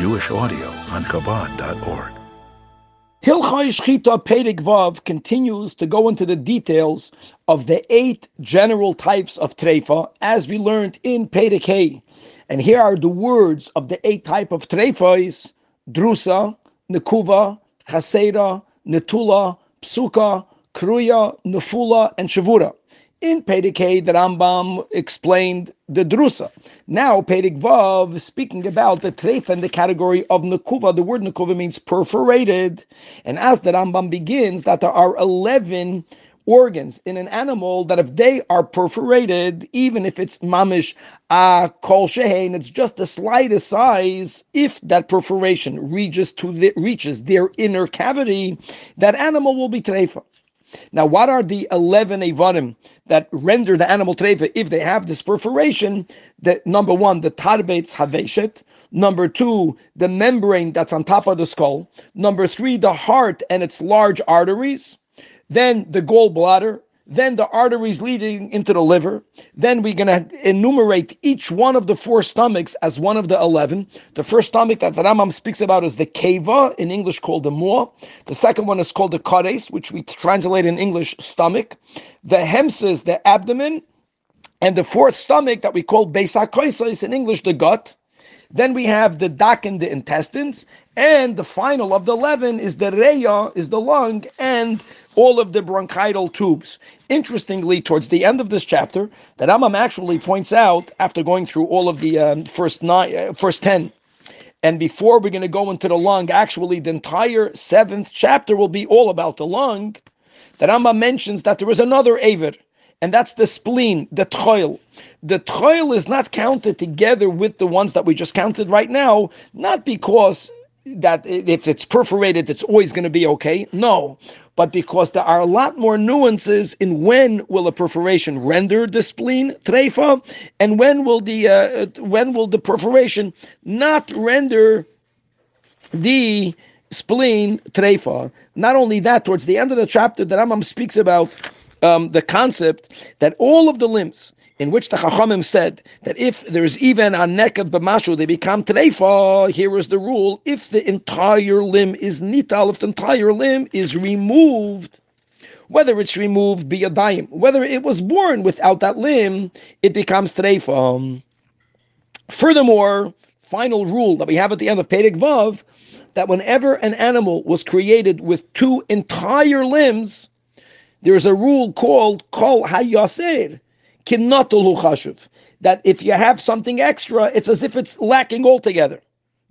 Jewish audio on Chabad.org. Hilchai Shechitah Pedig Vav continues to go into the details of the eight general types of treifa, as we learned in Pedig Hay. And here are the words of the eight type of treifas: drusa, nekuva, chaseda, netula, psuka, kruya, nefula, and shavura. In Pedig the Rambam explained the drusa. Now Pedig Vav speaking about the treif and the category of nekuva. The word nekuva means perforated, and as the Rambam begins, that there are eleven organs in an animal that if they are perforated, even if it's mamish a kol shehein, it's just the slightest size. If that perforation reaches to the, reaches their inner cavity, that animal will be treifa. Now, what are the 11 Avarim that render the animal treifa if they have this perforation? The, number one, the tarbetz haveshet. Number two, the membrane that's on top of the skull. Number three, the heart and its large arteries. Then the gallbladder then the arteries leading into the liver. Then we're going to enumerate each one of the four stomachs as one of the 11. The first stomach that the Rambam speaks about is the keva, in English called the maw. The second one is called the kares, which we translate in English stomach. The hems is the abdomen. And the fourth stomach that we call beis in English, the gut. Then we have the dak and the intestines, and the final of the eleven is the reya, is the lung, and all of the bronchial tubes. Interestingly, towards the end of this chapter, the Rambam actually points out, after going through all of the um, first nine, uh, first ten, and before we're going to go into the lung, actually the entire seventh chapter will be all about the lung. The Rambam mentions that there is another avid and that's the spleen, the toil. The toil is not counted together with the ones that we just counted right now, not because that if it's perforated, it's always going to be okay. No, but because there are a lot more nuances in when will a perforation render the spleen treifa, and when will the uh, when will the perforation not render the spleen treifa. Not only that, towards the end of the chapter, the Rambam speaks about um, the concept that all of the limbs in which the Chachamim said that if there's even a nekev b'mashu, they become treifa. Here is the rule: if the entire limb is nital, if the entire limb is removed, whether it's removed biyadayim, whether it was born without that limb, it becomes treifa. Furthermore, final rule that we have at the end of Pedig Vav, that whenever an animal was created with two entire limbs, there's a rule called kol hayaser, kinatul chashuv, that if you have something extra, it's as if it's lacking altogether.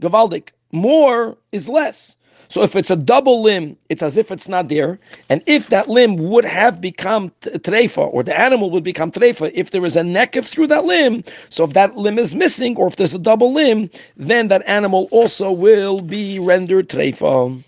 Gavaldik, more is less. So if it's a double limb, it's as if it's not there. And if that limb would have become treifa, or the animal would become treifa, if there is a nekev through that limb, so if that limb is missing, or if there's a double limb, then that animal also will be rendered treifa.